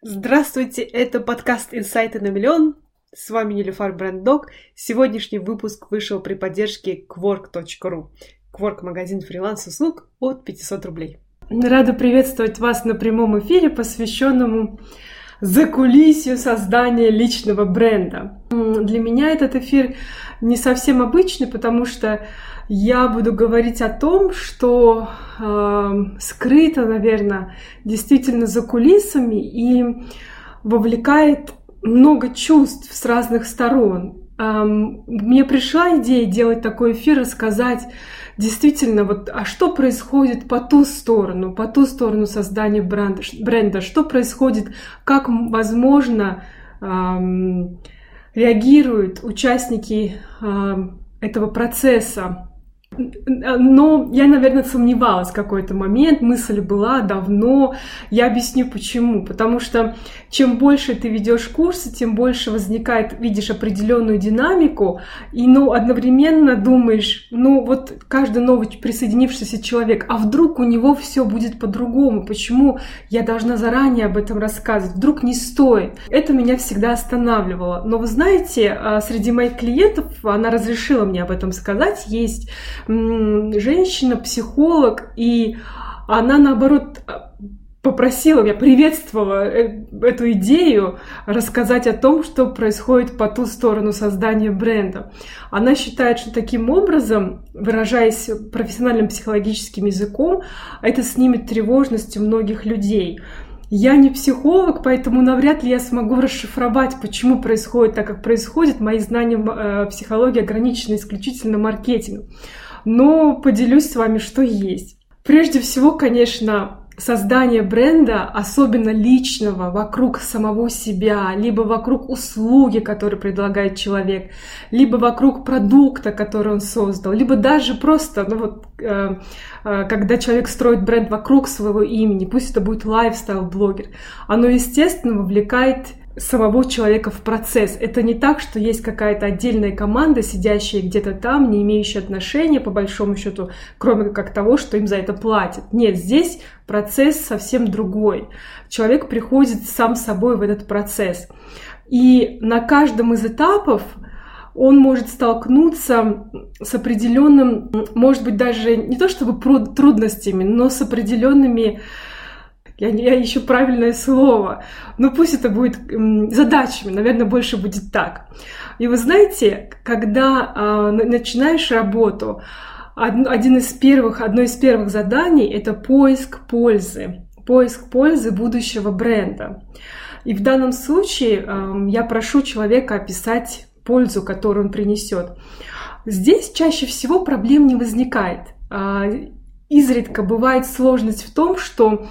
Здравствуйте, это подкаст «Инсайты на миллион». С вами Нелюфар Бренддог. Сегодняшний выпуск вышел при поддержке Quark.ru. Quark – магазин фриланс-услуг от 500 рублей. Рада приветствовать вас на прямом эфире, посвященному закулисью создания личного бренда. Для меня этот эфир не совсем обычный, потому что я буду говорить о том, что э, скрыто, наверное, действительно за кулисами и вовлекает много чувств с разных сторон. Э, мне пришла идея делать такой эфир, рассказать действительно, вот, а что происходит по ту сторону, по ту сторону создания бренда, бренда что происходит, как, возможно, э, реагируют участники э, этого процесса но я, наверное, сомневалась в какой-то момент, мысль была давно. Я объясню почему. Потому что чем больше ты ведешь курсы, тем больше возникает, видишь определенную динамику, и ну, одновременно думаешь, ну вот каждый новый присоединившийся человек, а вдруг у него все будет по-другому, почему я должна заранее об этом рассказывать, вдруг не стоит. Это меня всегда останавливало. Но вы знаете, а, среди моих клиентов, она разрешила мне об этом сказать, есть женщина, психолог, и она, наоборот, попросила меня, приветствовала э, эту идею рассказать о том, что происходит по ту сторону создания бренда. Она считает, что таким образом, выражаясь профессиональным психологическим языком, это снимет тревожность у многих людей. Я не психолог, поэтому навряд ли я смогу расшифровать, почему происходит так, как происходит. Мои знания э, психологии ограничены исключительно маркетингом но поделюсь с вами, что есть. Прежде всего, конечно, создание бренда, особенно личного, вокруг самого себя, либо вокруг услуги, которую предлагает человек, либо вокруг продукта, который он создал, либо даже просто, ну вот, э, э, когда человек строит бренд вокруг своего имени, пусть это будет лайфстайл-блогер, оно, естественно, вовлекает самого человека в процесс. Это не так, что есть какая-то отдельная команда, сидящая где-то там, не имеющая отношения, по большому счету, кроме как того, что им за это платят. Нет, здесь процесс совсем другой. Человек приходит сам собой в этот процесс. И на каждом из этапов он может столкнуться с определенным, может быть, даже не то чтобы трудностями, но с определенными я, я ищу правильное слово, но пусть это будет задачами, наверное, больше будет так. И вы знаете, когда э, начинаешь работу, один из первых, одно из первых заданий — это поиск пользы, поиск пользы будущего бренда. И в данном случае э, я прошу человека описать пользу, которую он принесет. Здесь чаще всего проблем не возникает. Э, изредка бывает сложность в том, что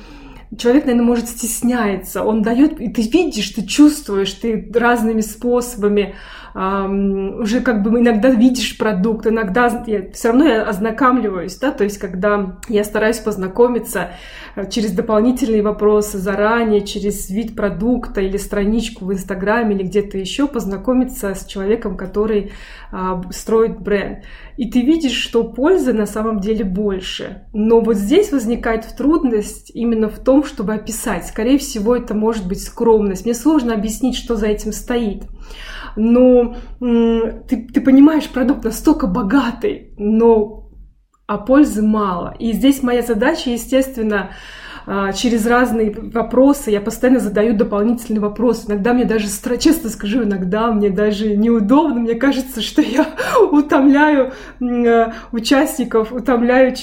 человек, наверное, может стесняется, он дает, и ты видишь, ты чувствуешь, ты разными способами эм, уже как бы иногда видишь продукт, иногда я, все равно я ознакомливаюсь, да, то есть когда я стараюсь познакомиться э, через дополнительные вопросы заранее, через вид продукта или страничку в Инстаграме или где-то еще, познакомиться с человеком, который строит бренд. И ты видишь, что пользы на самом деле больше. Но вот здесь возникает трудность именно в том, чтобы описать. Скорее всего, это может быть скромность. Мне сложно объяснить, что за этим стоит. Но ты, ты понимаешь, продукт настолько богатый, но а пользы мало. И здесь моя задача, естественно, а, через разные вопросы. Я постоянно задаю дополнительные вопросы. Иногда мне даже, честно скажу, иногда мне даже неудобно. Мне кажется, что я утомляю а, участников, утомляю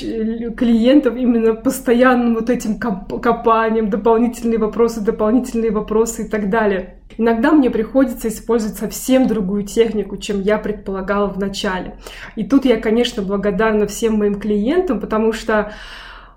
клиентов именно постоянным вот этим копанием, дополнительные вопросы, дополнительные вопросы и так далее. Иногда мне приходится использовать совсем другую технику, чем я предполагала в начале. И тут я, конечно, благодарна всем моим клиентам, потому что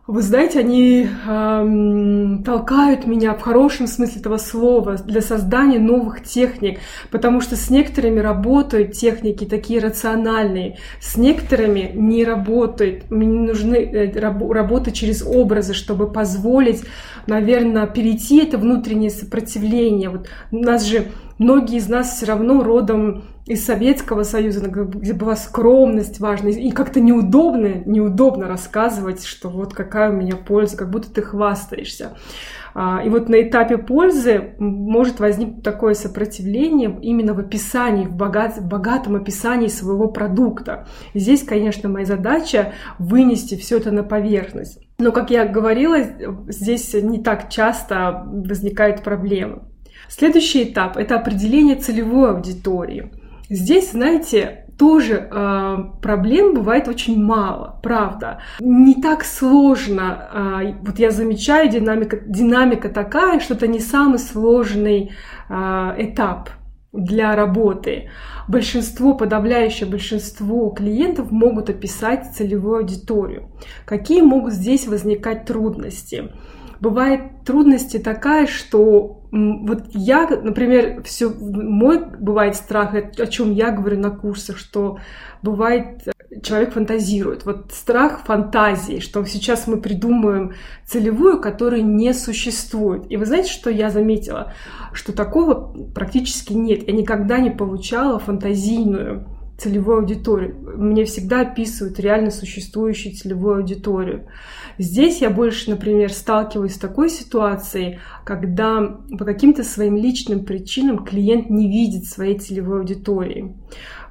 вы знаете, они эм, толкают меня в хорошем смысле этого слова для создания новых техник, потому что с некоторыми работают техники такие рациональные, с некоторыми не работают. Мне нужны э, работы через образы, чтобы позволить, наверное, перейти это внутреннее сопротивление. Вот у нас же многие из нас все равно родом из Советского Союза, где была скромность важна, и как-то неудобно, неудобно рассказывать, что вот какая у меня польза, как будто ты хвастаешься. А, и вот на этапе пользы может возникнуть такое сопротивление именно в описании, в, богат, в богатом описании своего продукта. И здесь, конечно, моя задача вынести все это на поверхность. Но, как я говорила, здесь не так часто возникают проблемы. Следующий этап – это определение целевой аудитории. Здесь, знаете, тоже э, проблем бывает очень мало, правда. Не так сложно. Э, вот я замечаю, динамика, динамика такая, что это не самый сложный э, этап для работы. Большинство, подавляющее большинство клиентов могут описать целевую аудиторию. Какие могут здесь возникать трудности? Бывает трудности такая, что вот я, например, все мой бывает страх, о чем я говорю на курсах, что бывает э, человек фантазирует. Вот страх фантазии, что сейчас мы придумаем целевую, которая не существует. И вы знаете, что я заметила? Что такого практически нет. Я никогда не получала фантазийную целевую аудиторию. Мне всегда описывают реально существующую целевую аудиторию. Здесь я больше, например, сталкиваюсь с такой ситуацией, когда по каким-то своим личным причинам клиент не видит своей целевой аудитории.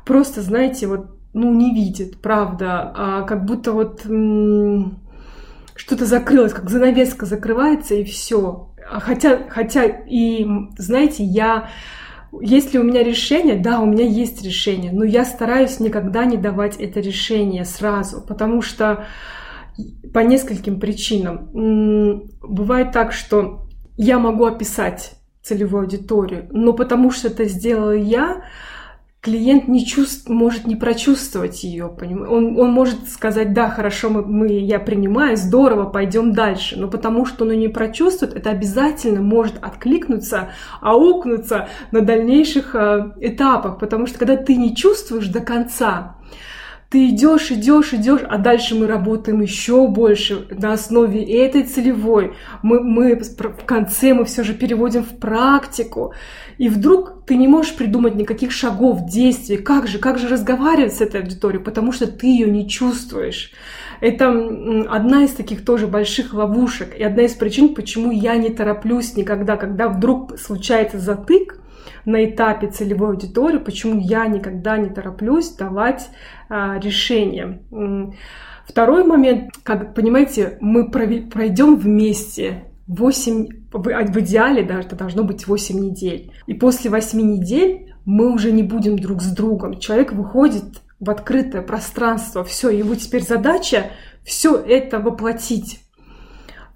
Просто, знаете, вот, ну, не видит, правда, а как будто вот что-то закрылось, как занавеска закрывается и все. Хотя, хотя и, знаете, я есть ли у меня решение? Да, у меня есть решение, но я стараюсь никогда не давать это решение сразу, потому что по нескольким причинам. Бывает так, что я могу описать целевую аудиторию, но потому что это сделала я, клиент не чувств, может не прочувствовать ее. Он, он может сказать, да, хорошо, мы, мы, я принимаю, здорово, пойдем дальше. Но потому что он не прочувствует, это обязательно может откликнуться, аукнуться на дальнейших э, этапах. Потому что когда ты не чувствуешь до конца, ты идешь, идешь, идешь, а дальше мы работаем еще больше на основе этой целевой. Мы, мы в конце мы все же переводим в практику. И вдруг ты не можешь придумать никаких шагов, действий. Как же, как же разговаривать с этой аудиторией, потому что ты ее не чувствуешь. Это одна из таких тоже больших ловушек и одна из причин, почему я не тороплюсь никогда, когда вдруг случается затык, на этапе целевой аудитории, почему я никогда не тороплюсь давать а, решение. Второй момент, как понимаете, мы пройдем вместе 8, в идеале даже это должно быть 8 недель. И после 8 недель мы уже не будем друг с другом. Человек выходит в открытое пространство, все, его теперь задача все это воплотить.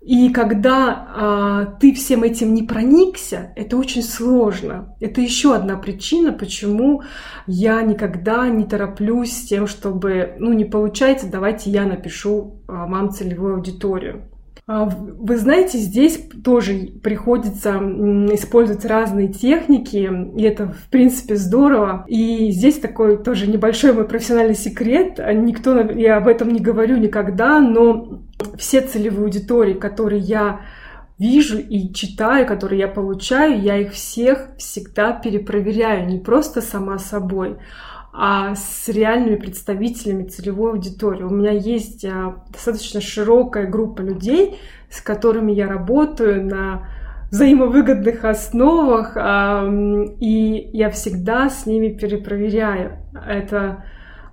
И когда а, ты всем этим не проникся, это очень сложно. Это еще одна причина, почему я никогда не тороплюсь с тем, чтобы, ну, не получается, давайте я напишу а, вам целевую аудиторию. А, вы знаете, здесь тоже приходится использовать разные техники, и это, в принципе, здорово. И здесь такой тоже небольшой мой профессиональный секрет. Никто, я об этом не говорю никогда, но все целевые аудитории, которые я вижу и читаю, которые я получаю, я их всех всегда перепроверяю, не просто сама собой, а с реальными представителями целевой аудитории. У меня есть а, достаточно широкая группа людей, с которыми я работаю на взаимовыгодных основах, и я всегда с ними перепроверяю. Это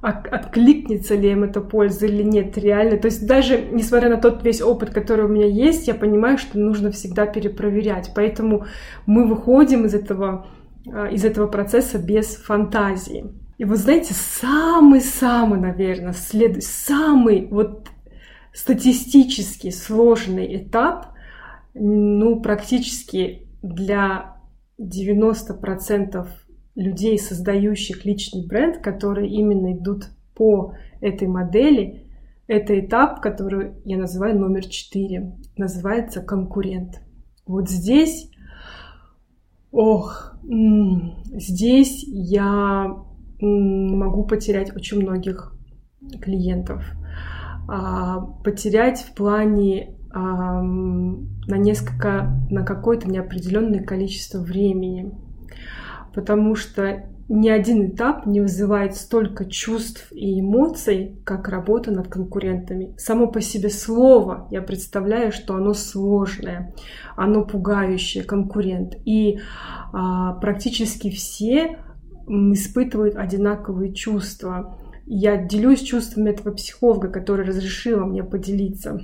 откликнется ли им эта польза или нет реально. То есть даже несмотря на тот весь опыт, который у меня есть, я понимаю, что нужно всегда перепроверять. Поэтому мы выходим из этого, а, из этого процесса без фантазии. И вот знаете, самый-самый, наверное, след... самый вот статистически сложный этап, ну, практически для 90% людей, создающих личный бренд, которые именно идут по этой модели, это этап, который я называю номер четыре, называется конкурент. Вот здесь, ох, здесь я могу потерять очень многих клиентов. А, потерять в плане на несколько, на какое-то неопределенное количество времени. Потому что ни один этап не вызывает столько чувств и эмоций, как работа над конкурентами. Само по себе слово, я представляю, что оно сложное, оно пугающее, конкурент. И а, практически все испытывают одинаковые чувства. Я делюсь чувствами этого психолога, который разрешила мне поделиться.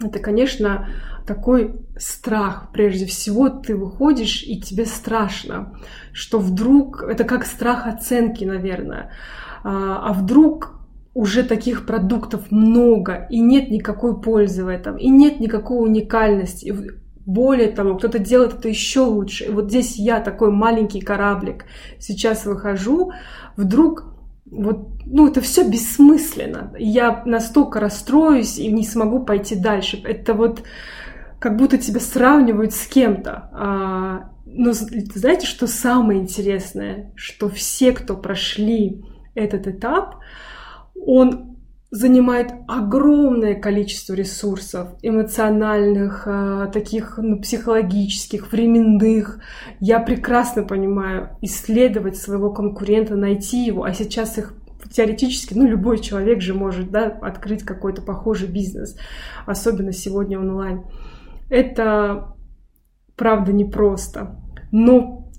Это, конечно, такой страх. Прежде всего, ты выходишь, и тебе страшно, что вдруг... Это как страх оценки, наверное. А, а вдруг уже таких продуктов много, и нет никакой пользы в этом, и нет никакой уникальности. Более того, кто-то делает это еще лучше. И вот здесь я такой маленький кораблик. Сейчас выхожу, вдруг вот, ну, это все бессмысленно. Я настолько расстроюсь и не смогу пойти дальше. Это вот как будто тебя сравнивают с кем-то. А, но знаете, что самое интересное? Что все, кто прошли этот этап, он занимает огромное количество ресурсов эмоциональных, а, таких ну, психологических, временных. Я прекрасно понимаю исследовать своего конкурента, найти его, а сейчас их теоретически, ну, любой человек же может, да, открыть какой-то похожий бизнес, особенно сегодня онлайн. Это, правда, непросто. Но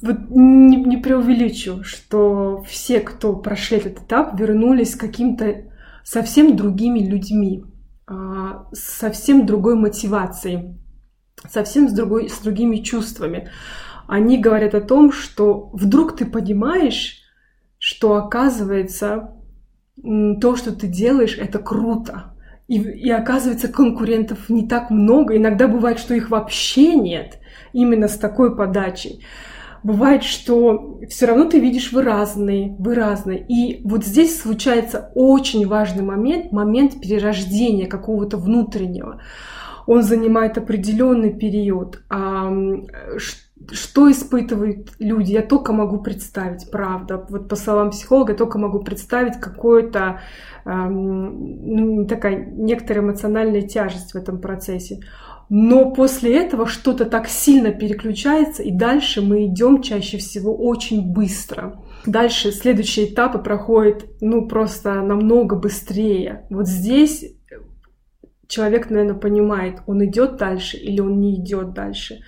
вот не, не преувеличу, что все, кто прошли этот этап, вернулись каким-то совсем другими людьми, а, совсем другой мотивацией, совсем с, другой, с другими чувствами. Они говорят о том, что вдруг ты понимаешь, что оказывается то, что ты делаешь, это круто. И, и оказывается, конкурентов не так много. Иногда бывает, что их вообще нет именно с такой подачей бывает, что все равно ты видишь, вы разные, вы разные. И вот здесь случается очень важный момент, момент перерождения какого-то внутреннего. Он занимает определенный период. А что испытывают люди, я только могу представить, правда. Вот по словам психолога, я только могу представить какое-то ну, такая некоторая эмоциональная тяжесть в этом процессе но после этого что-то так сильно переключается, и дальше мы идем чаще всего очень быстро. Дальше следующие этапы проходят, ну, просто намного быстрее. Вот здесь человек, наверное, понимает, он идет дальше или он не идет дальше.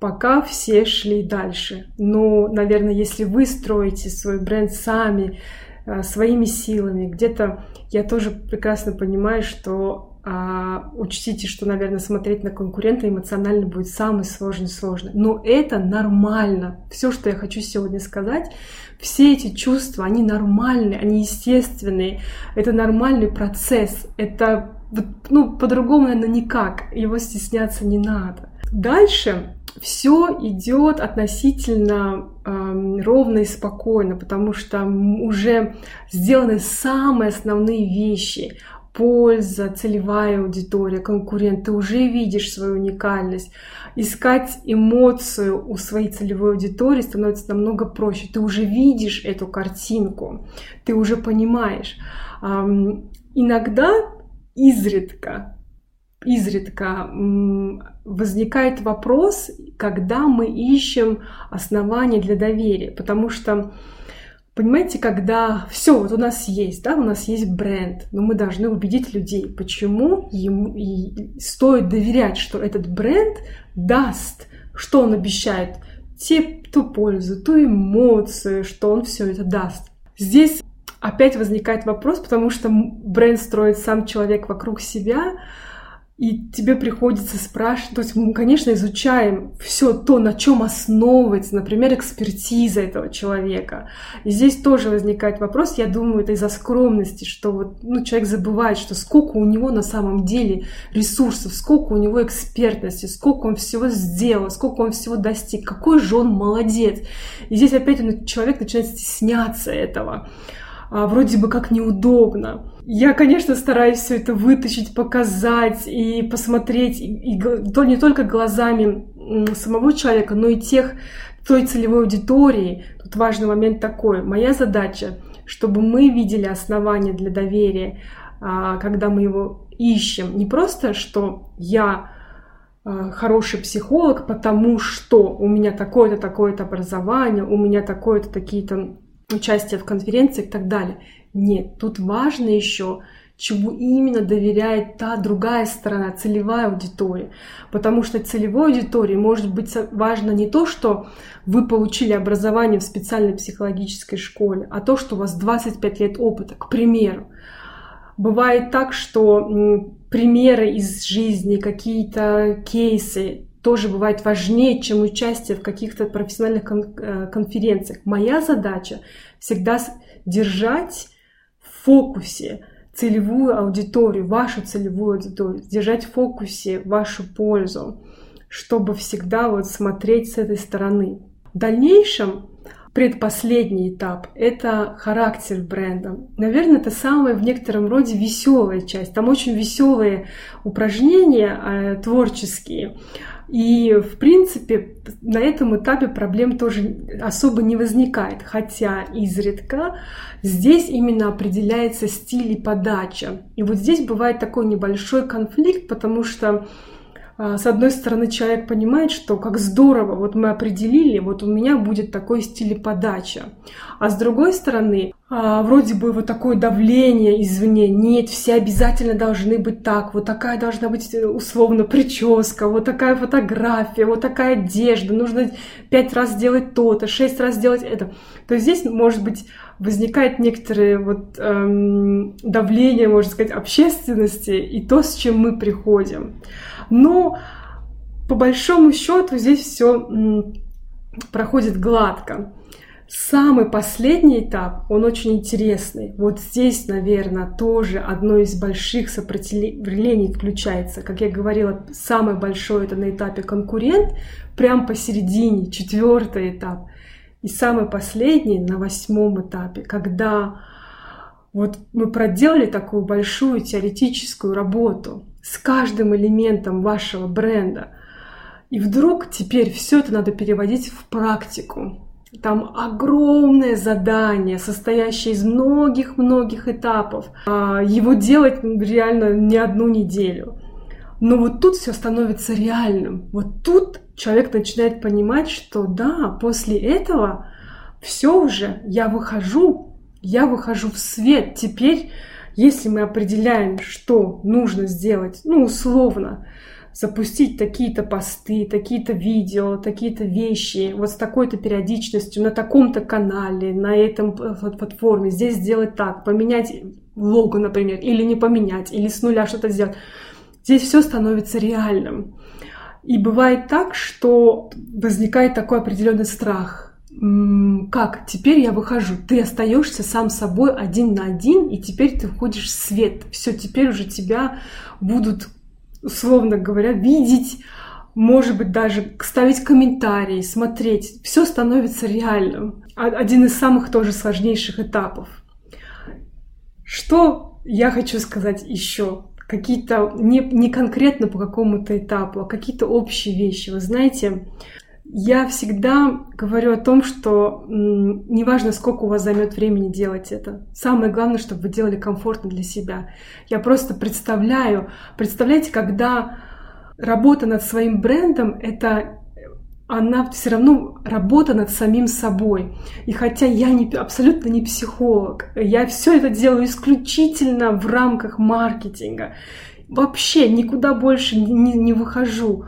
Пока все шли дальше. Но, наверное, если вы строите свой бренд сами, э, своими силами, где-то я тоже прекрасно понимаю, что а, учтите, что, наверное, смотреть на конкурента эмоционально будет самый сложный сложный. Но это нормально. Все, что я хочу сегодня сказать, все эти чувства, они нормальные, они естественные. Это нормальный процесс. Это, ну, по-другому, наверное, никак. Его стесняться не надо. Дальше все идет относительно э, ровно и спокойно, потому что уже сделаны самые основные вещи польза, целевая аудитория, конкурент, ты уже видишь свою уникальность. Искать эмоцию у своей целевой аудитории становится намного проще. Ты уже видишь эту картинку, ты уже понимаешь. Иногда, изредка, изредка возникает вопрос, когда мы ищем основания для доверия, потому что Понимаете, когда все вот у нас есть, да, у нас есть бренд, но мы должны убедить людей, почему ему и стоит доверять, что этот бренд даст, что он обещает, те, ту пользу, ту эмоцию, что он все это даст. Здесь опять возникает вопрос, потому что бренд строит сам человек вокруг себя, и тебе приходится спрашивать, то есть мы, конечно, изучаем все то, на чем основывается, например, экспертиза этого человека. И здесь тоже возникает вопрос, я думаю, это из-за скромности, что вот, ну, человек забывает, что сколько у него на самом деле ресурсов, сколько у него экспертности, сколько он всего сделал, сколько он всего достиг, какой же он молодец. И здесь опять человек начинает стесняться этого а, вроде бы как неудобно. Я, конечно, стараюсь все это вытащить, показать и посмотреть, и, и то не только глазами самого человека, но и тех, той целевой аудитории. Тут важный момент такой. Моя задача, чтобы мы видели основания для доверия, а, когда мы его ищем. Не просто, что я э, хороший психолог, потому что у меня такое-то, такое-то образование, у меня такое-то, такие-то участия в конференциях и так далее. Нет, тут важно еще чему именно доверяет та другая сторона, целевая аудитория. Потому что целевой аудитории может быть важно не то, что вы получили образование в специальной психологической школе, а то, что у вас 25 лет опыта, к примеру. Бывает так, что примеры из жизни, какие-то кейсы тоже бывают важнее, чем участие в каких-то профессиональных кон- э, конференциях. Моя задача всегда держать в фокусе целевую аудиторию, вашу целевую аудиторию, держать в фокусе вашу пользу, чтобы всегда вот смотреть с этой стороны. В дальнейшем предпоследний этап — это характер бренда. Наверное, это самая в некотором роде веселая часть. Там очень веселые упражнения э, творческие. И, в принципе, на этом этапе проблем тоже особо не возникает, хотя изредка здесь именно определяется стиль и подача. И вот здесь бывает такой небольшой конфликт, потому что с одной стороны, человек понимает, что как здорово, вот мы определили, вот у меня будет такой стиль подача. А с другой стороны, а, вроде бы вот такое давление извне, нет, все обязательно должны быть так, вот такая должна быть э, условно прическа, вот такая фотография, вот такая одежда, нужно пять раз сделать то-то, шесть раз сделать это. То есть здесь, может быть, возникает некоторое вот эм, давление, можно сказать, общественности и то, с чем мы приходим. Но по большому счету здесь все проходит гладко. Самый последний этап, он очень интересный. Вот здесь, наверное, тоже одно из больших сопротивлений включается. Как я говорила, самый большой это на этапе конкурент, прям посередине, четвертый этап. И самый последний на восьмом этапе, когда вот мы проделали такую большую теоретическую работу с каждым элементом вашего бренда. И вдруг теперь все это надо переводить в практику. Там огромное задание, состоящее из многих-многих этапов. А, его делать реально не одну неделю. Но вот тут все становится реальным. Вот тут человек начинает понимать, что да, после этого все уже, я выхожу я выхожу в свет. Теперь, если мы определяем, что нужно сделать, ну, условно, запустить такие-то посты, такие-то видео, такие-то вещи, вот с такой-то периодичностью, на таком-то канале, на этом платформе, здесь сделать так, поменять лого, например, или не поменять, или с нуля что-то сделать. Здесь все становится реальным. И бывает так, что возникает такой определенный страх как теперь я выхожу, ты остаешься сам собой один на один, и теперь ты входишь в свет. Все, теперь уже тебя будут, условно говоря, видеть, может быть, даже ставить комментарии, смотреть. Все становится реальным. Один из самых тоже сложнейших этапов. Что я хочу сказать еще? Какие-то не, не конкретно по какому-то этапу, а какие-то общие вещи. Вы знаете, я всегда говорю о том, что неважно, сколько у вас займет времени делать это. Самое главное, чтобы вы делали комфортно для себя. Я просто представляю, представляете, когда работа над своим брендом, это она все равно работа над самим собой. И хотя я не, абсолютно не психолог, я все это делаю исключительно в рамках маркетинга. Вообще никуда больше не, не выхожу.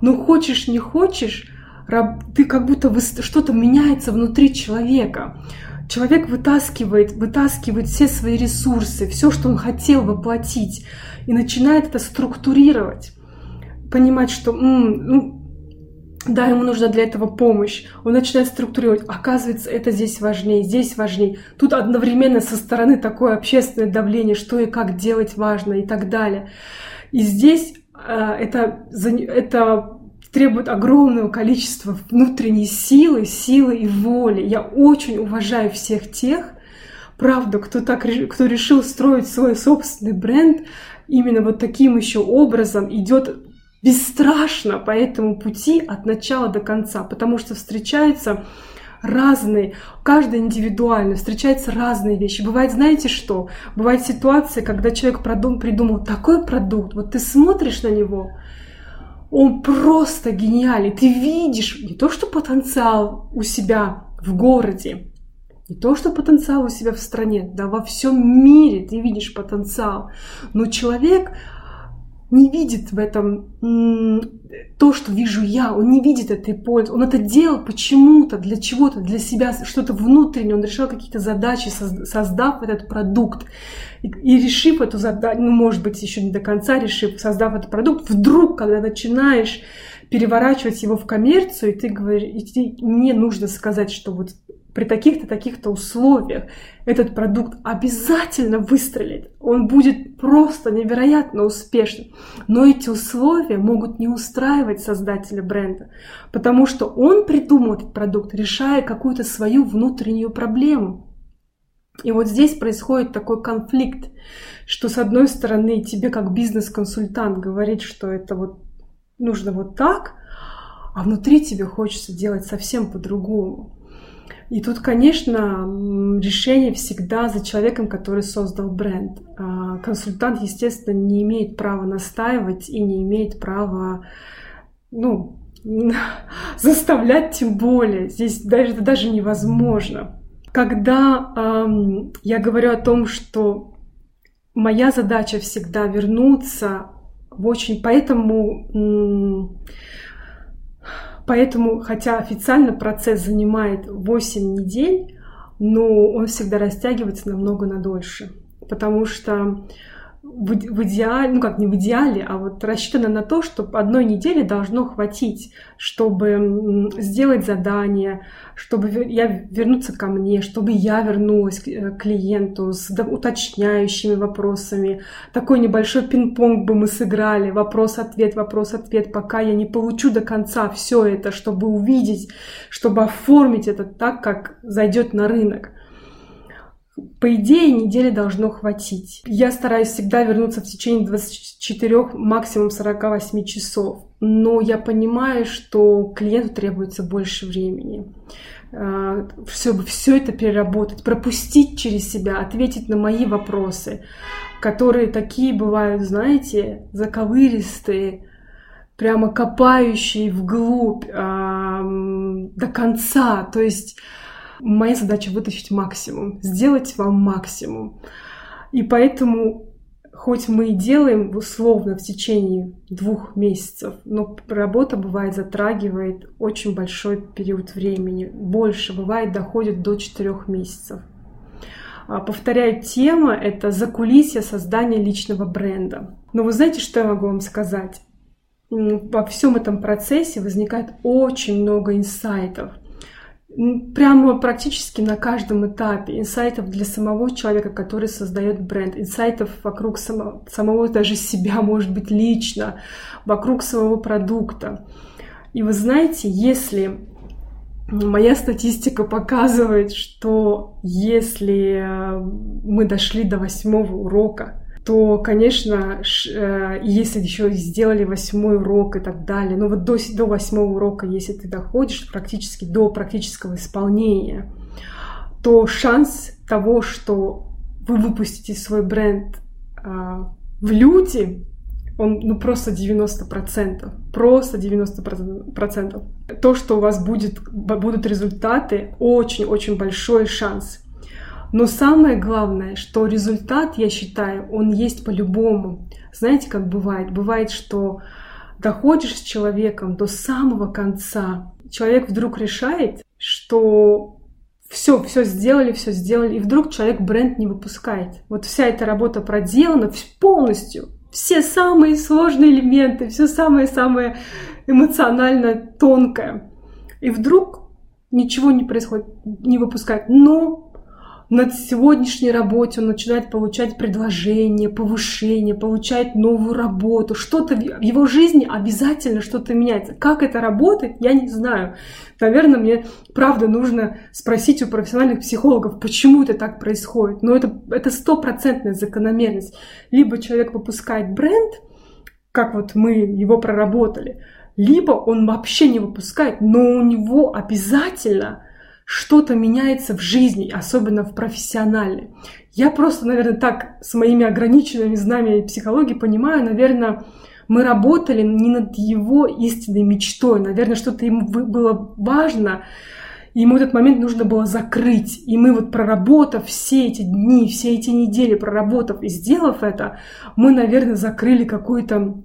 Но хочешь, не хочешь, ты как будто что-то меняется внутри человека. Человек вытаскивает, вытаскивает все свои ресурсы, все, что он хотел воплотить, и начинает это структурировать. Понимать, что м-м, ну, да, ему нужна для этого помощь. Он начинает структурировать. Оказывается, это здесь важнее, здесь важнее. Тут одновременно со стороны такое общественное давление, что и как делать важно и так далее. И здесь э, это, это требует огромного количества внутренней силы, силы и воли. Я очень уважаю всех тех, правда, кто, так, кто решил строить свой собственный бренд именно вот таким еще образом, идет бесстрашно по этому пути от начала до конца, потому что встречаются разные, каждый индивидуально, встречаются разные вещи. Бывает, знаете что? Бывает ситуация, когда человек придумал такой продукт, вот ты смотришь на него, Он просто гениальный. Ты видишь не то, что потенциал у себя в городе, не то, что потенциал у себя в стране, да во всем мире ты видишь потенциал. Но человек не видит в этом то, что вижу я, он не видит этой пользы. Он это делал почему-то, для чего-то, для себя, что-то внутреннее. Он решал какие-то задачи, создав этот продукт. И, и решив эту задачу, ну, может быть, еще не до конца решив, создав этот продукт, вдруг, когда начинаешь переворачивать его в коммерцию, и ты говоришь, и ты, мне нужно сказать, что вот при таких-то, таких-то условиях этот продукт обязательно выстрелит. Он будет просто невероятно успешным. Но эти условия могут не устраивать создателя бренда, потому что он придумал этот продукт, решая какую-то свою внутреннюю проблему. И вот здесь происходит такой конфликт, что с одной стороны тебе как бизнес-консультант говорит, что это вот нужно вот так, а внутри тебе хочется делать совсем по-другому. И тут, конечно, решение всегда за человеком, который создал бренд. А консультант, естественно, не имеет права настаивать и не имеет права, ну, заставлять тем более. Здесь даже, это даже невозможно. Когда эм, я говорю о том, что моя задача всегда вернуться в очень... Поэтому Поэтому, хотя официально процесс занимает 8 недель, но он всегда растягивается намного на дольше. Потому что в идеале, ну как не в идеале, а вот рассчитано на то, что одной недели должно хватить, чтобы сделать задание, чтобы я вернуться ко мне, чтобы я вернулась к э, клиенту с уточняющими вопросами. Такой небольшой пинг-понг бы мы сыграли, вопрос-ответ, вопрос-ответ, пока я не получу до конца все это, чтобы увидеть, чтобы оформить это так, как зайдет на рынок. По идее, недели должно хватить. Я стараюсь всегда вернуться в течение 24, максимум 48 часов. Но я понимаю, что клиенту требуется больше времени. А, все это переработать, пропустить через себя, ответить на мои вопросы, которые такие бывают, знаете, заковыристые, прямо копающие вглубь э, до конца. То есть Моя задача вытащить максимум, сделать вам максимум. И поэтому, хоть мы и делаем условно в течение двух месяцев, но работа бывает затрагивает очень большой период времени. Больше бывает доходит до четырех месяцев. А, повторяю, тема — это закулисье создания личного бренда. Но вы знаете, что я могу вам сказать? Во всем этом процессе возникает очень много инсайтов прямо практически на каждом этапе инсайтов для самого человека, который создает бренд, инсайтов вокруг самого, самого даже себя, может быть, лично, вокруг своего продукта. И вы знаете, если моя статистика показывает, что если э, мы дошли до восьмого урока, то, конечно, э, если еще сделали восьмой урок и так далее, но вот до, до восьмого урока, если ты доходишь практически до практического исполнения, то шанс того, что вы выпустите свой бренд а, в люди, он ну, просто 90%. Просто 90%. То, что у вас будет, будут результаты, очень-очень большой шанс. Но самое главное, что результат, я считаю, он есть по-любому. Знаете, как бывает? Бывает, что доходишь с человеком до самого конца. Человек вдруг решает, что все, все сделали, все сделали, и вдруг человек бренд не выпускает. Вот вся эта работа проделана полностью. Все самые сложные элементы, все самое-самое эмоционально тонкое. И вдруг ничего не происходит, не выпускает. Но на сегодняшней работе он начинает получать предложение, повышение, получает новую работу. Что-то в его жизни обязательно что-то меняется. Как это работает, я не знаю. Наверное, мне правда нужно спросить у профессиональных психологов, почему это так происходит. Но это, это стопроцентная закономерность. Либо человек выпускает бренд, как вот мы его проработали, либо он вообще не выпускает, но у него обязательно что-то меняется в жизни, особенно в профессиональной. Я просто, наверное, так с моими ограниченными знаниями психологии понимаю, наверное, Мы работали не над его истинной мечтой. Наверное, что-то ему было важно, ему этот момент нужно было закрыть. И мы вот проработав все эти дни, все эти недели, проработав и сделав это, мы, наверное, закрыли какой-то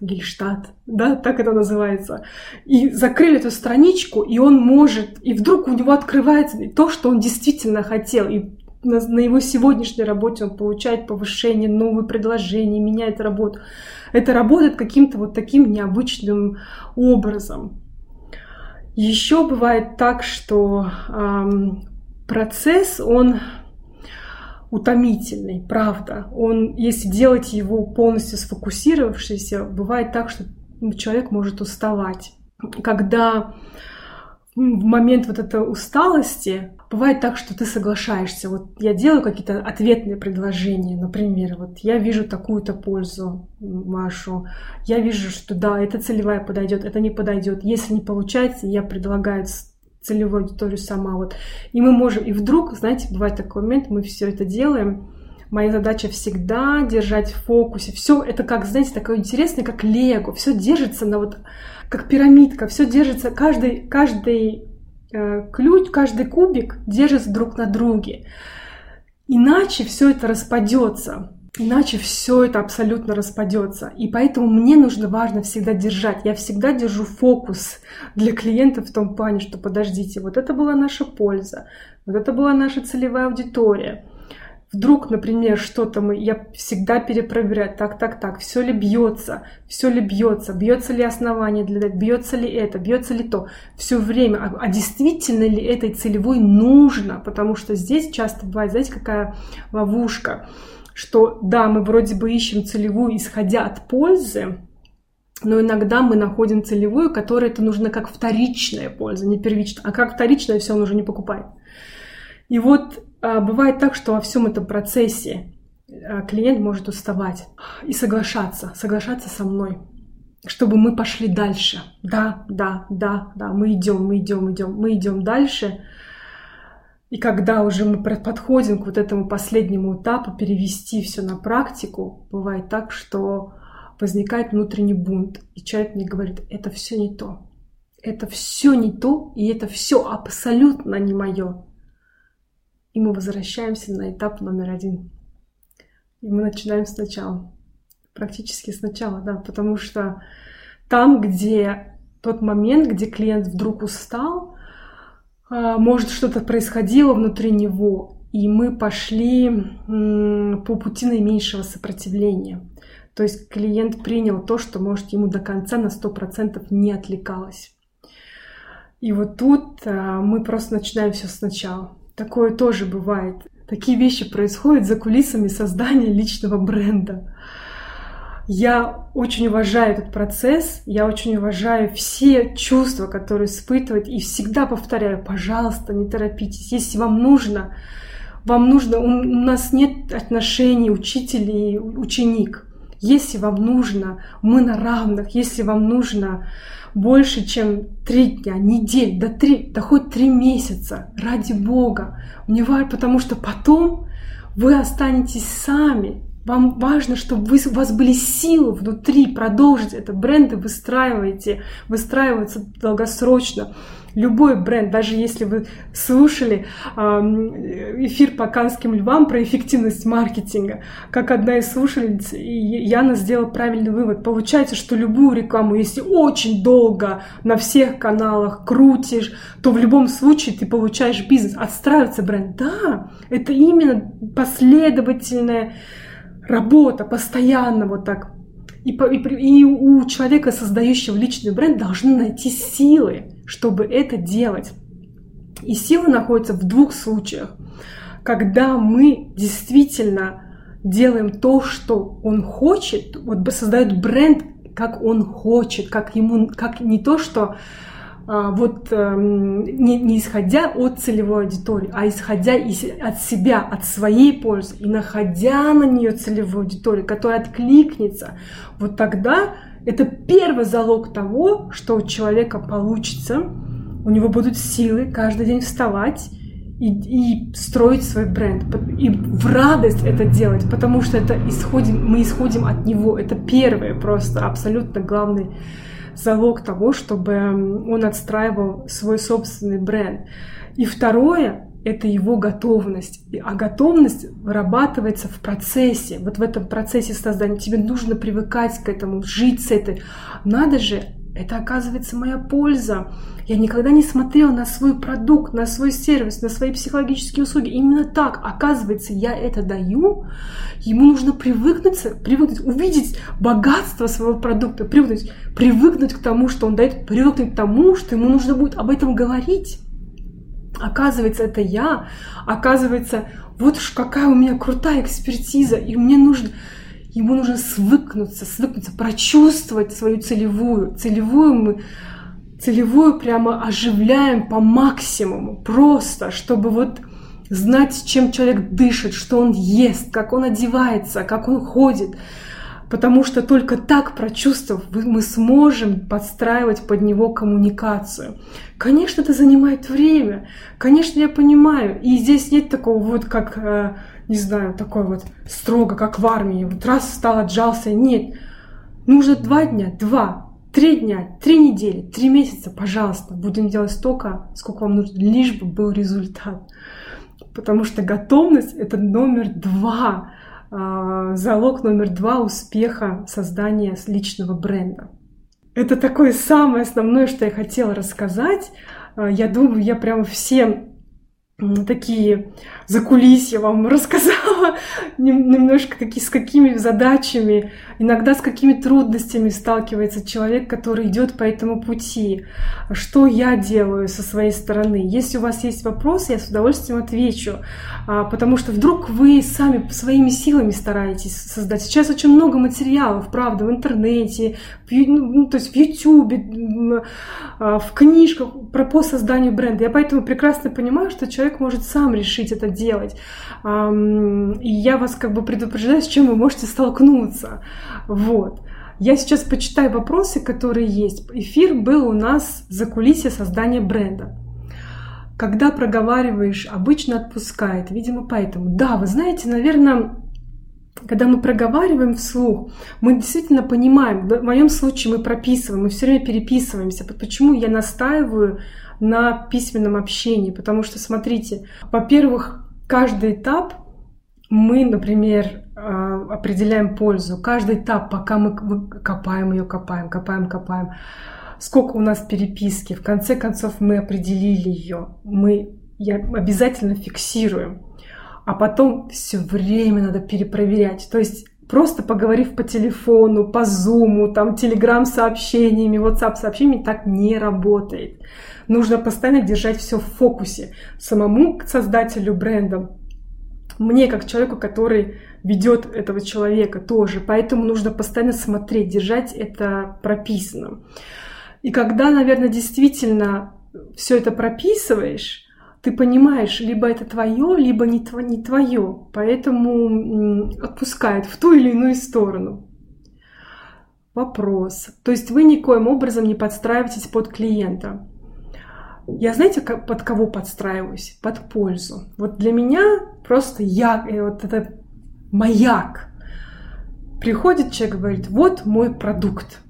Гельштадт, да, так это называется. И закрыли эту страничку, и он может, и вдруг у него открывается то, что он действительно хотел. И на, на его сегодняшней работе он получает повышение, новые предложения, меняет работу. Это работает каким-то вот таким необычным образом. Еще бывает так, что эм, процесс, он утомительный, правда. Он, если делать его полностью сфокусировавшийся, бывает так, что человек может уставать. Когда в момент вот этой усталости бывает так, что ты соглашаешься. Вот я делаю какие-то ответные предложения, например, вот я вижу такую-то пользу Машу, я вижу, что да, эта целевая подойдет, это не подойдет. Если не получается, я предлагаю целевую аудиторию сама. Вот. И мы можем, и вдруг, знаете, бывает такой момент, мы все это делаем, Моя задача всегда держать в фокусе. Все это как, знаете, такое интересное, как лего. Все держится на вот, как пирамидка. Все держится, каждый, каждый э, ключ, каждый кубик держится друг на друге. Иначе все это распадется. Иначе все это абсолютно распадется. И поэтому мне нужно важно всегда держать. Я всегда держу фокус для клиентов в том плане, что подождите, вот это была наша польза, вот это была наша целевая аудитория. Вдруг, например, что-то мы, я всегда перепроверяю, так, так, так, все ли бьется, все ли бьется, бьется ли основание для бьется ли это, бьется ли то, все время, а, а действительно ли этой целевой нужно, потому что здесь часто бывает, знаете, какая ловушка, что да, мы вроде бы ищем целевую, исходя от пользы, но иногда мы находим целевую, которая это нужно как вторичная польза, не первичная, а как вторичная все он уже не покупает. И вот а, бывает так, что во всем этом процессе а, клиент может уставать и соглашаться, соглашаться со мной, чтобы мы пошли дальше. Да, да, да, да, мы идем, мы идем, идем, мы идем дальше. И когда уже мы подходим к вот этому последнему этапу, перевести все на практику, бывает так, что возникает внутренний бунт, и человек мне говорит, это все не то, это все не то, и это все абсолютно не мое. И мы возвращаемся на этап номер один. И мы начинаем сначала. Практически сначала, да, потому что там, где тот момент, где клиент вдруг устал, может что-то происходило внутри него, и мы пошли по пути наименьшего сопротивления. То есть клиент принял то, что, может, ему до конца на 100% не отвлекалось. И вот тут а, мы просто начинаем все сначала. Такое тоже бывает. Такие вещи происходят за кулисами создания личного бренда. Я очень уважаю этот процесс, я очень уважаю все чувства, которые испытывает, и всегда повторяю, пожалуйста, не торопитесь. Если вам нужно, вам нужно, у нас нет отношений учитель и ученик. Если вам нужно, мы на равных. Если вам нужно больше, чем три дня, недель, до три, да хоть три месяца, ради Бога. Мне важно, потому что потом вы останетесь сами. Вам важно, чтобы вы, у вас были силы внутри продолжить это. Бренды выстраиваете, выстраиваются долгосрочно любой бренд, даже если вы слушали эфир по канским львам про эффективность маркетинга, как одна из слушательниц, Яна сделала правильный вывод. Получается, что любую рекламу, если очень долго на всех каналах крутишь, то в любом случае ты получаешь бизнес. Отстраивается бренд. Да, это именно последовательная работа, постоянно вот так и, и, и у человека, создающего личный бренд, должны найти силы, чтобы это делать. И силы находятся в двух случаях. Когда мы действительно делаем то, что он хочет, вот создает бренд, как он хочет, как ему, как не то, что вот эм, не, не исходя от целевой аудитории, а исходя из, от себя, от своей пользы и находя на нее целевую аудиторию, которая откликнется, вот тогда это первый залог того, что у человека получится, у него будут силы каждый день вставать и, и строить свой бренд, и в радость это делать, потому что это исходим, мы исходим от него. Это первое просто абсолютно главный залог того, чтобы он отстраивал свой собственный бренд. И второе — это его готовность. А готовность вырабатывается в процессе. Вот в этом процессе создания тебе нужно привыкать к этому, жить с этой. Надо же, это оказывается моя польза. Я никогда не смотрела на свой продукт, на свой сервис, на свои психологические услуги. Именно так, оказывается, я это даю. Ему нужно привыкнуть, привыкнуть, увидеть богатство своего продукта, привыкнуть, привыкнуть к тому, что он дает, привыкнуть к тому, что ему нужно будет об этом говорить. Оказывается, это я. Оказывается, вот уж какая у меня крутая экспертиза, и мне нужно ему нужно свыкнуться, свыкнуться, прочувствовать свою целевую. Целевую мы целевую прямо оживляем по максимуму, просто, чтобы вот знать, чем человек дышит, что он ест, как он одевается, как он ходит. Потому что только так, прочувствовав, мы сможем подстраивать под него коммуникацию. Конечно, это занимает время. Конечно, я понимаю. И здесь нет такого вот, как, э, не знаю, такой вот строго, как в армии. Вот раз встал, отжался. Нет. Нужно два дня, два, Три дня, три недели, три месяца, пожалуйста, будем делать столько, сколько вам нужно, лишь бы был результат. Потому что готовность — это номер два, а, залог номер два успеха создания личного бренда. Это такое самое основное, что я хотела рассказать. А, я думаю, я прям всем такие закулисья вам рассказала, немножко какие, с какими задачами, иногда с какими трудностями сталкивается человек, который идет по этому пути. Что я делаю со своей стороны? Если у вас есть вопросы, я с удовольствием отвечу, а, потому что вдруг вы сами своими силами стараетесь создать. Сейчас очень много материалов, правда, в интернете, в, ну, то есть в YouTube, а, в книжках про по созданию бренда. Я поэтому прекрасно понимаю, что человек может сам решить это делать. И я вас как бы предупреждаю, с чем вы можете столкнуться. Вот. Я сейчас почитаю вопросы, которые есть. Эфир был у нас за кулисье создания бренда. Когда проговариваешь, обычно отпускает. Видимо, поэтому. Да, вы знаете, наверное, когда мы проговариваем вслух, мы действительно понимаем, в моем случае мы прописываем, мы все время переписываемся. Почему я настаиваю на письменном общении? Потому что, смотрите, во-первых, каждый этап мы, например, а, определяем пользу. Каждый этап, пока мы копаем ее, копаем, копаем, копаем. Сколько у нас переписки. В конце концов мы определили ее. Мы обязательно фиксируем. А потом все время надо перепроверять. То есть просто поговорив по телефону, по зуму, там, телеграм-сообщениями, WhatsApp-сообщениями, так не работает. Нужно постоянно держать все в фокусе. Самому создателю бренда мне, как человеку, который ведет этого человека тоже. Поэтому нужно постоянно смотреть, держать это прописано. И когда, наверное, действительно все это прописываешь, ты понимаешь, либо это твое, либо не, тво, не твое. Поэтому отпускает в ту или иную сторону. Вопрос. То есть вы никоим образом не подстраиваетесь под клиента. Я знаете, как, под кого подстраиваюсь? Под пользу. Вот для меня просто я, э, вот это маяк. Приходит человек говорит, вот мой продукт.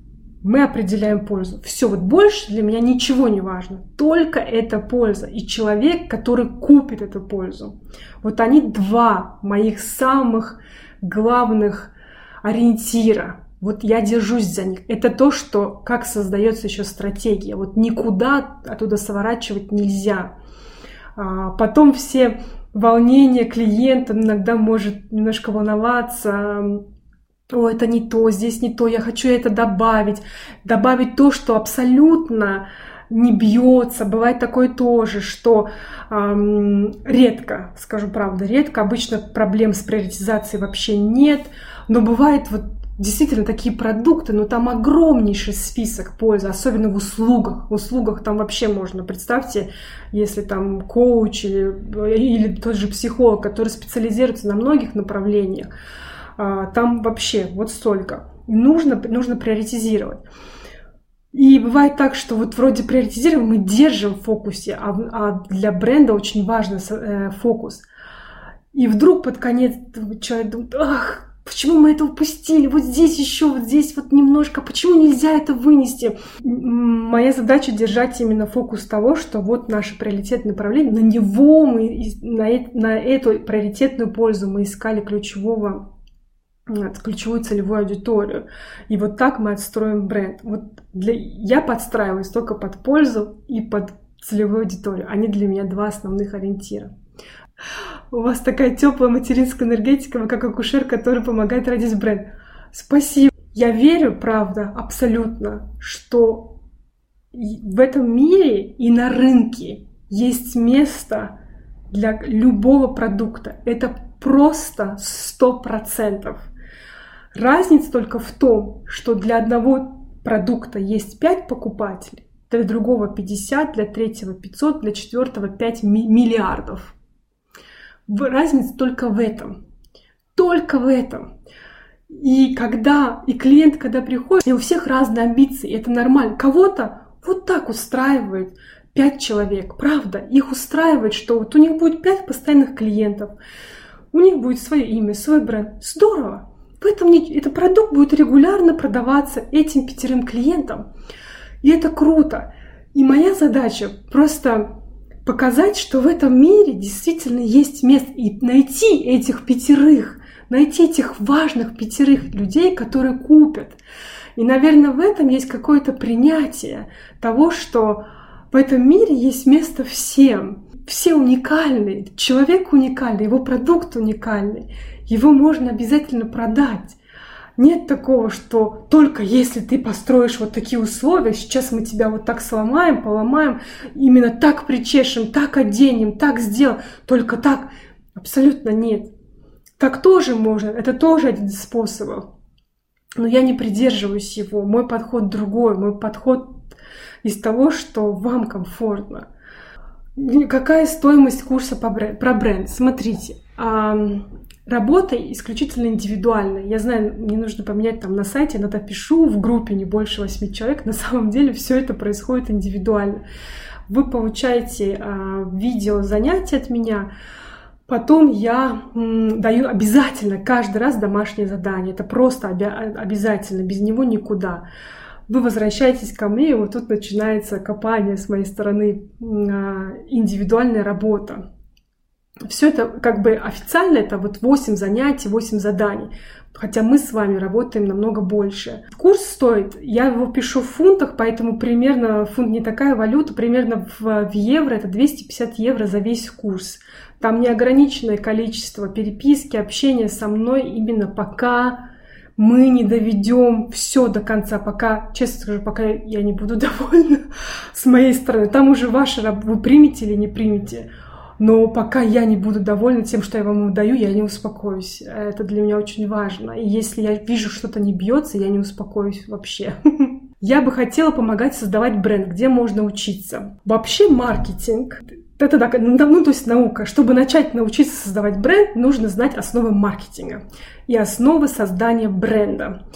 Мы определяем пользу. Все, вот больше для меня ничего не важно. Только эта польза. И человек, который купит эту пользу. Вот они два моих самых главных ориентира вот я держусь за них. Это то, что как создается еще стратегия. Вот никуда оттуда сворачивать нельзя. А потом все волнения клиента иногда может немножко волноваться. О, это не то, здесь не то, я хочу это добавить. Добавить то, что абсолютно не бьется. Бывает такое тоже, что эм, редко, скажу правду, редко. Обычно проблем с приоритизацией вообще нет. Но бывает вот действительно такие продукты, но там огромнейший список пользы, особенно в услугах. В услугах там вообще можно, представьте, если там коуч или, или тот же психолог, который специализируется на многих направлениях, там вообще вот столько. нужно, нужно приоритизировать. И бывает так, что вот вроде приоритизируем, мы держим в фокусе, а, а для бренда очень важен э, фокус. И вдруг под конец человек думает, ах, Почему мы это упустили? Вот здесь еще, вот здесь вот немножко. Почему нельзя это вынести? Моя задача держать именно фокус того, что вот наше приоритетное направление, на него мы, на, на эту приоритетную пользу мы искали ключевого ключевую целевую аудиторию. И вот так мы отстроим бренд. Вот для... Я подстраиваюсь только под пользу и под целевую аудиторию. Они для меня два основных ориентира. У вас такая теплая материнская энергетика, вы как акушер, который помогает родить бренд. Спасибо. Я верю, правда, абсолютно, что в этом мире и на рынке есть место для любого продукта. Это просто сто процентов. Разница только в том, что для одного продукта есть 5 покупателей, для другого 50, для третьего 500, для четвертого 5 миллиардов. Разница только в этом. Только в этом. И когда, и клиент, когда приходит, и у всех разные амбиции, это нормально. Кого-то вот так устраивает пять человек, правда, их устраивает, что вот у них будет пять постоянных клиентов, у них будет свое имя, свой бренд. Здорово. Не, этот продукт будет регулярно продаваться этим пятерым клиентам. И это круто. И моя задача просто показать, что в этом мире действительно есть место, и найти этих пятерых, найти этих важных пятерых людей, которые купят. И, наверное, в этом есть какое-то принятие того, что в этом мире есть место всем. Все уникальны, человек уникальный, его продукт уникальный, его можно обязательно продать. Нет такого, что только если ты построишь вот такие условия, сейчас мы тебя вот так сломаем, поломаем, именно так причешем, так оденем, так сделаем, только так. Абсолютно нет. Так тоже можно, это тоже один из способов. Но я не придерживаюсь его. Мой подход другой. Мой подход из того, что вам комфортно. Какая стоимость курса по бренд, про бренд? Смотрите, Работа исключительно индивидуальная. Я знаю, мне нужно поменять там на сайте, иногда пишу в группе не больше восьми человек. На самом деле все это происходит индивидуально. Вы получаете э, видео занятия от меня, Потом я даю обязательно каждый раз домашнее задание. Это просто обязательно, без него никуда. Вы возвращаетесь ко мне, и вот тут начинается копание с моей стороны, э, индивидуальная работа. Все это как бы официально это вот 8 занятий, 8 заданий. Хотя мы с вами работаем намного больше. Курс стоит, я его пишу в фунтах, поэтому примерно фунт не такая валюта, примерно в, в евро это 250 евро за весь курс. Там неограниченное количество переписки, общения со мной именно пока мы не доведем все до конца, пока, честно скажу, пока я не буду довольна с моей стороны. Там уже работа, вы примете или не примете но пока я не буду довольна тем, что я вам даю, я не успокоюсь. Это для меня очень важно. И если я вижу, что-то не бьется, я не успокоюсь вообще. Я бы хотела помогать создавать бренд, где можно учиться. Вообще маркетинг это так, ну, ну, то есть наука. Чтобы начать научиться создавать бренд, нужно знать основы маркетинга и основы создания бренда.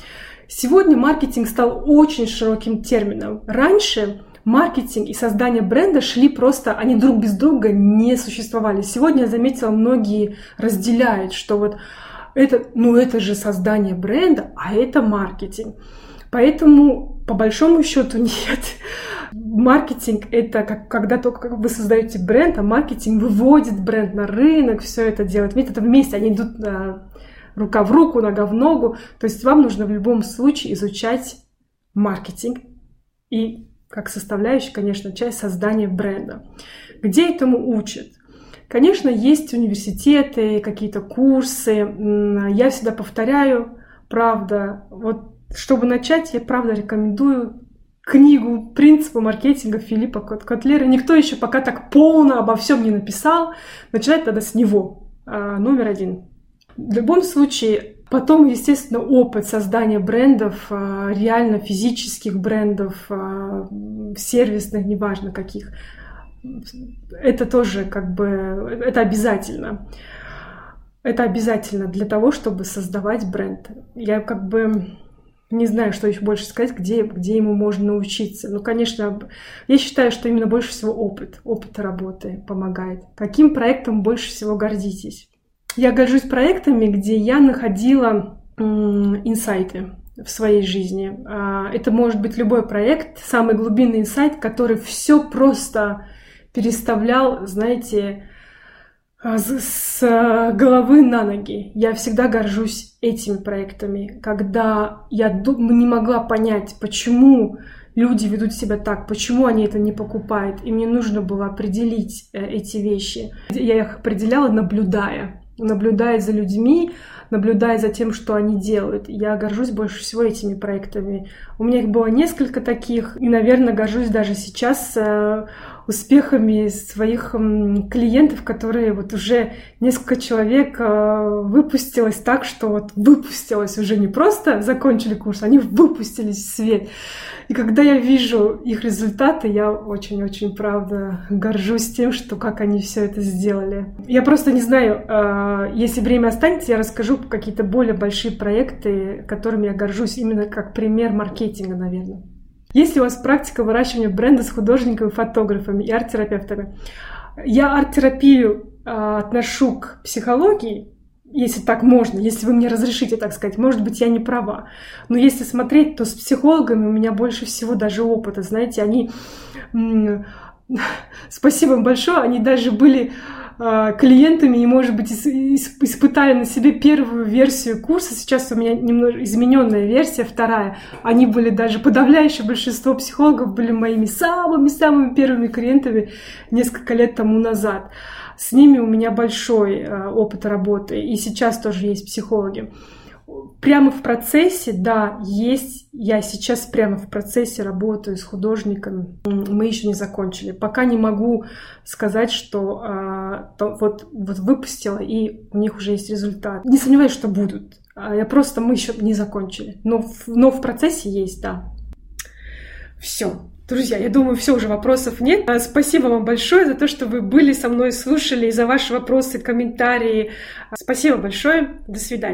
Сегодня маркетинг стал очень широким термином. Раньше маркетинг и создание бренда шли просто, они друг без друга не существовали. Сегодня я заметила, многие разделяют, что вот это, ну это же создание бренда, а это маркетинг. Поэтому, по большому счету, нет. Маркетинг — это как, когда только вы создаете бренд, а маркетинг выводит бренд на рынок, все это делает. Ведь это вместе, они идут на, рука в руку, нога в ногу. То есть вам нужно в любом случае изучать маркетинг и как составляющая, конечно, часть создания бренда. Где этому учат? Конечно, есть университеты, какие-то курсы. Я всегда повторяю, правда, вот чтобы начать, я правда рекомендую книгу «Принципы маркетинга» Филиппа Котлера. Никто еще пока так полно обо всем не написал. Начинать надо с него. А, номер один. В любом случае, Потом, естественно, опыт создания брендов, а, реально физических брендов, а, сервисных, неважно каких. Это тоже как бы, это обязательно. Это обязательно для того, чтобы создавать бренд. Я как бы не знаю, что еще больше сказать, где, где ему можно научиться. Ну, конечно, я считаю, что именно больше всего опыт, опыт работы помогает. Каким проектом больше всего гордитесь? Я горжусь проектами, где я находила инсайты в своей жизни. А, это может быть любой проект, самый глубинный инсайт, который все просто переставлял, знаете, с головы на ноги. Я всегда горжусь этими проектами, когда я не могла понять, почему люди ведут себя так, почему они это не покупают, и мне нужно было определить э, эти вещи. Я их определяла, наблюдая, наблюдая за людьми, наблюдая за тем, что они делают. Я горжусь больше всего этими проектами. У меня их было несколько таких, и, наверное, горжусь даже сейчас э, успехами своих клиентов, которые вот уже несколько человек э, выпустилось так, что вот выпустилось уже не просто закончили курс, они выпустились в свет. И когда я вижу их результаты, я очень-очень, правда, горжусь тем, что как они все это сделали. Я просто не знаю, э, если время останется, я расскажу какие-то более большие проекты, которыми я горжусь именно как пример маркетинга, наверное. Есть ли у вас практика выращивания бренда с художниками, фотографами и арт-терапевтами? Я арт-терапию э, отношу к психологии, если так можно, если вы мне разрешите так сказать. Может быть, я не права. Но если смотреть, то с психологами у меня больше всего даже опыта. Знаете, они... Спасибо им большое. Они даже были клиентами и, может быть, испытали на себе первую версию курса. Сейчас у меня немного измененная версия, вторая. Они были даже подавляющее большинство психологов были моими самыми-самыми первыми клиентами несколько лет тому назад. С ними у меня большой а, опыт работы, и сейчас тоже есть психологи прямо в процессе, да, есть, я сейчас прямо в процессе работаю с художниками, мы еще не закончили. Пока не могу сказать, что а, то, вот, вот выпустила, и у них уже есть результат. Не сомневаюсь, что будут. А я просто, мы еще не закончили. Но, но в процессе есть, да. Все. Друзья, я думаю, все уже вопросов нет. А, спасибо вам большое за то, что вы были со мной, слушали, и за ваши вопросы, комментарии. Спасибо большое. До свидания.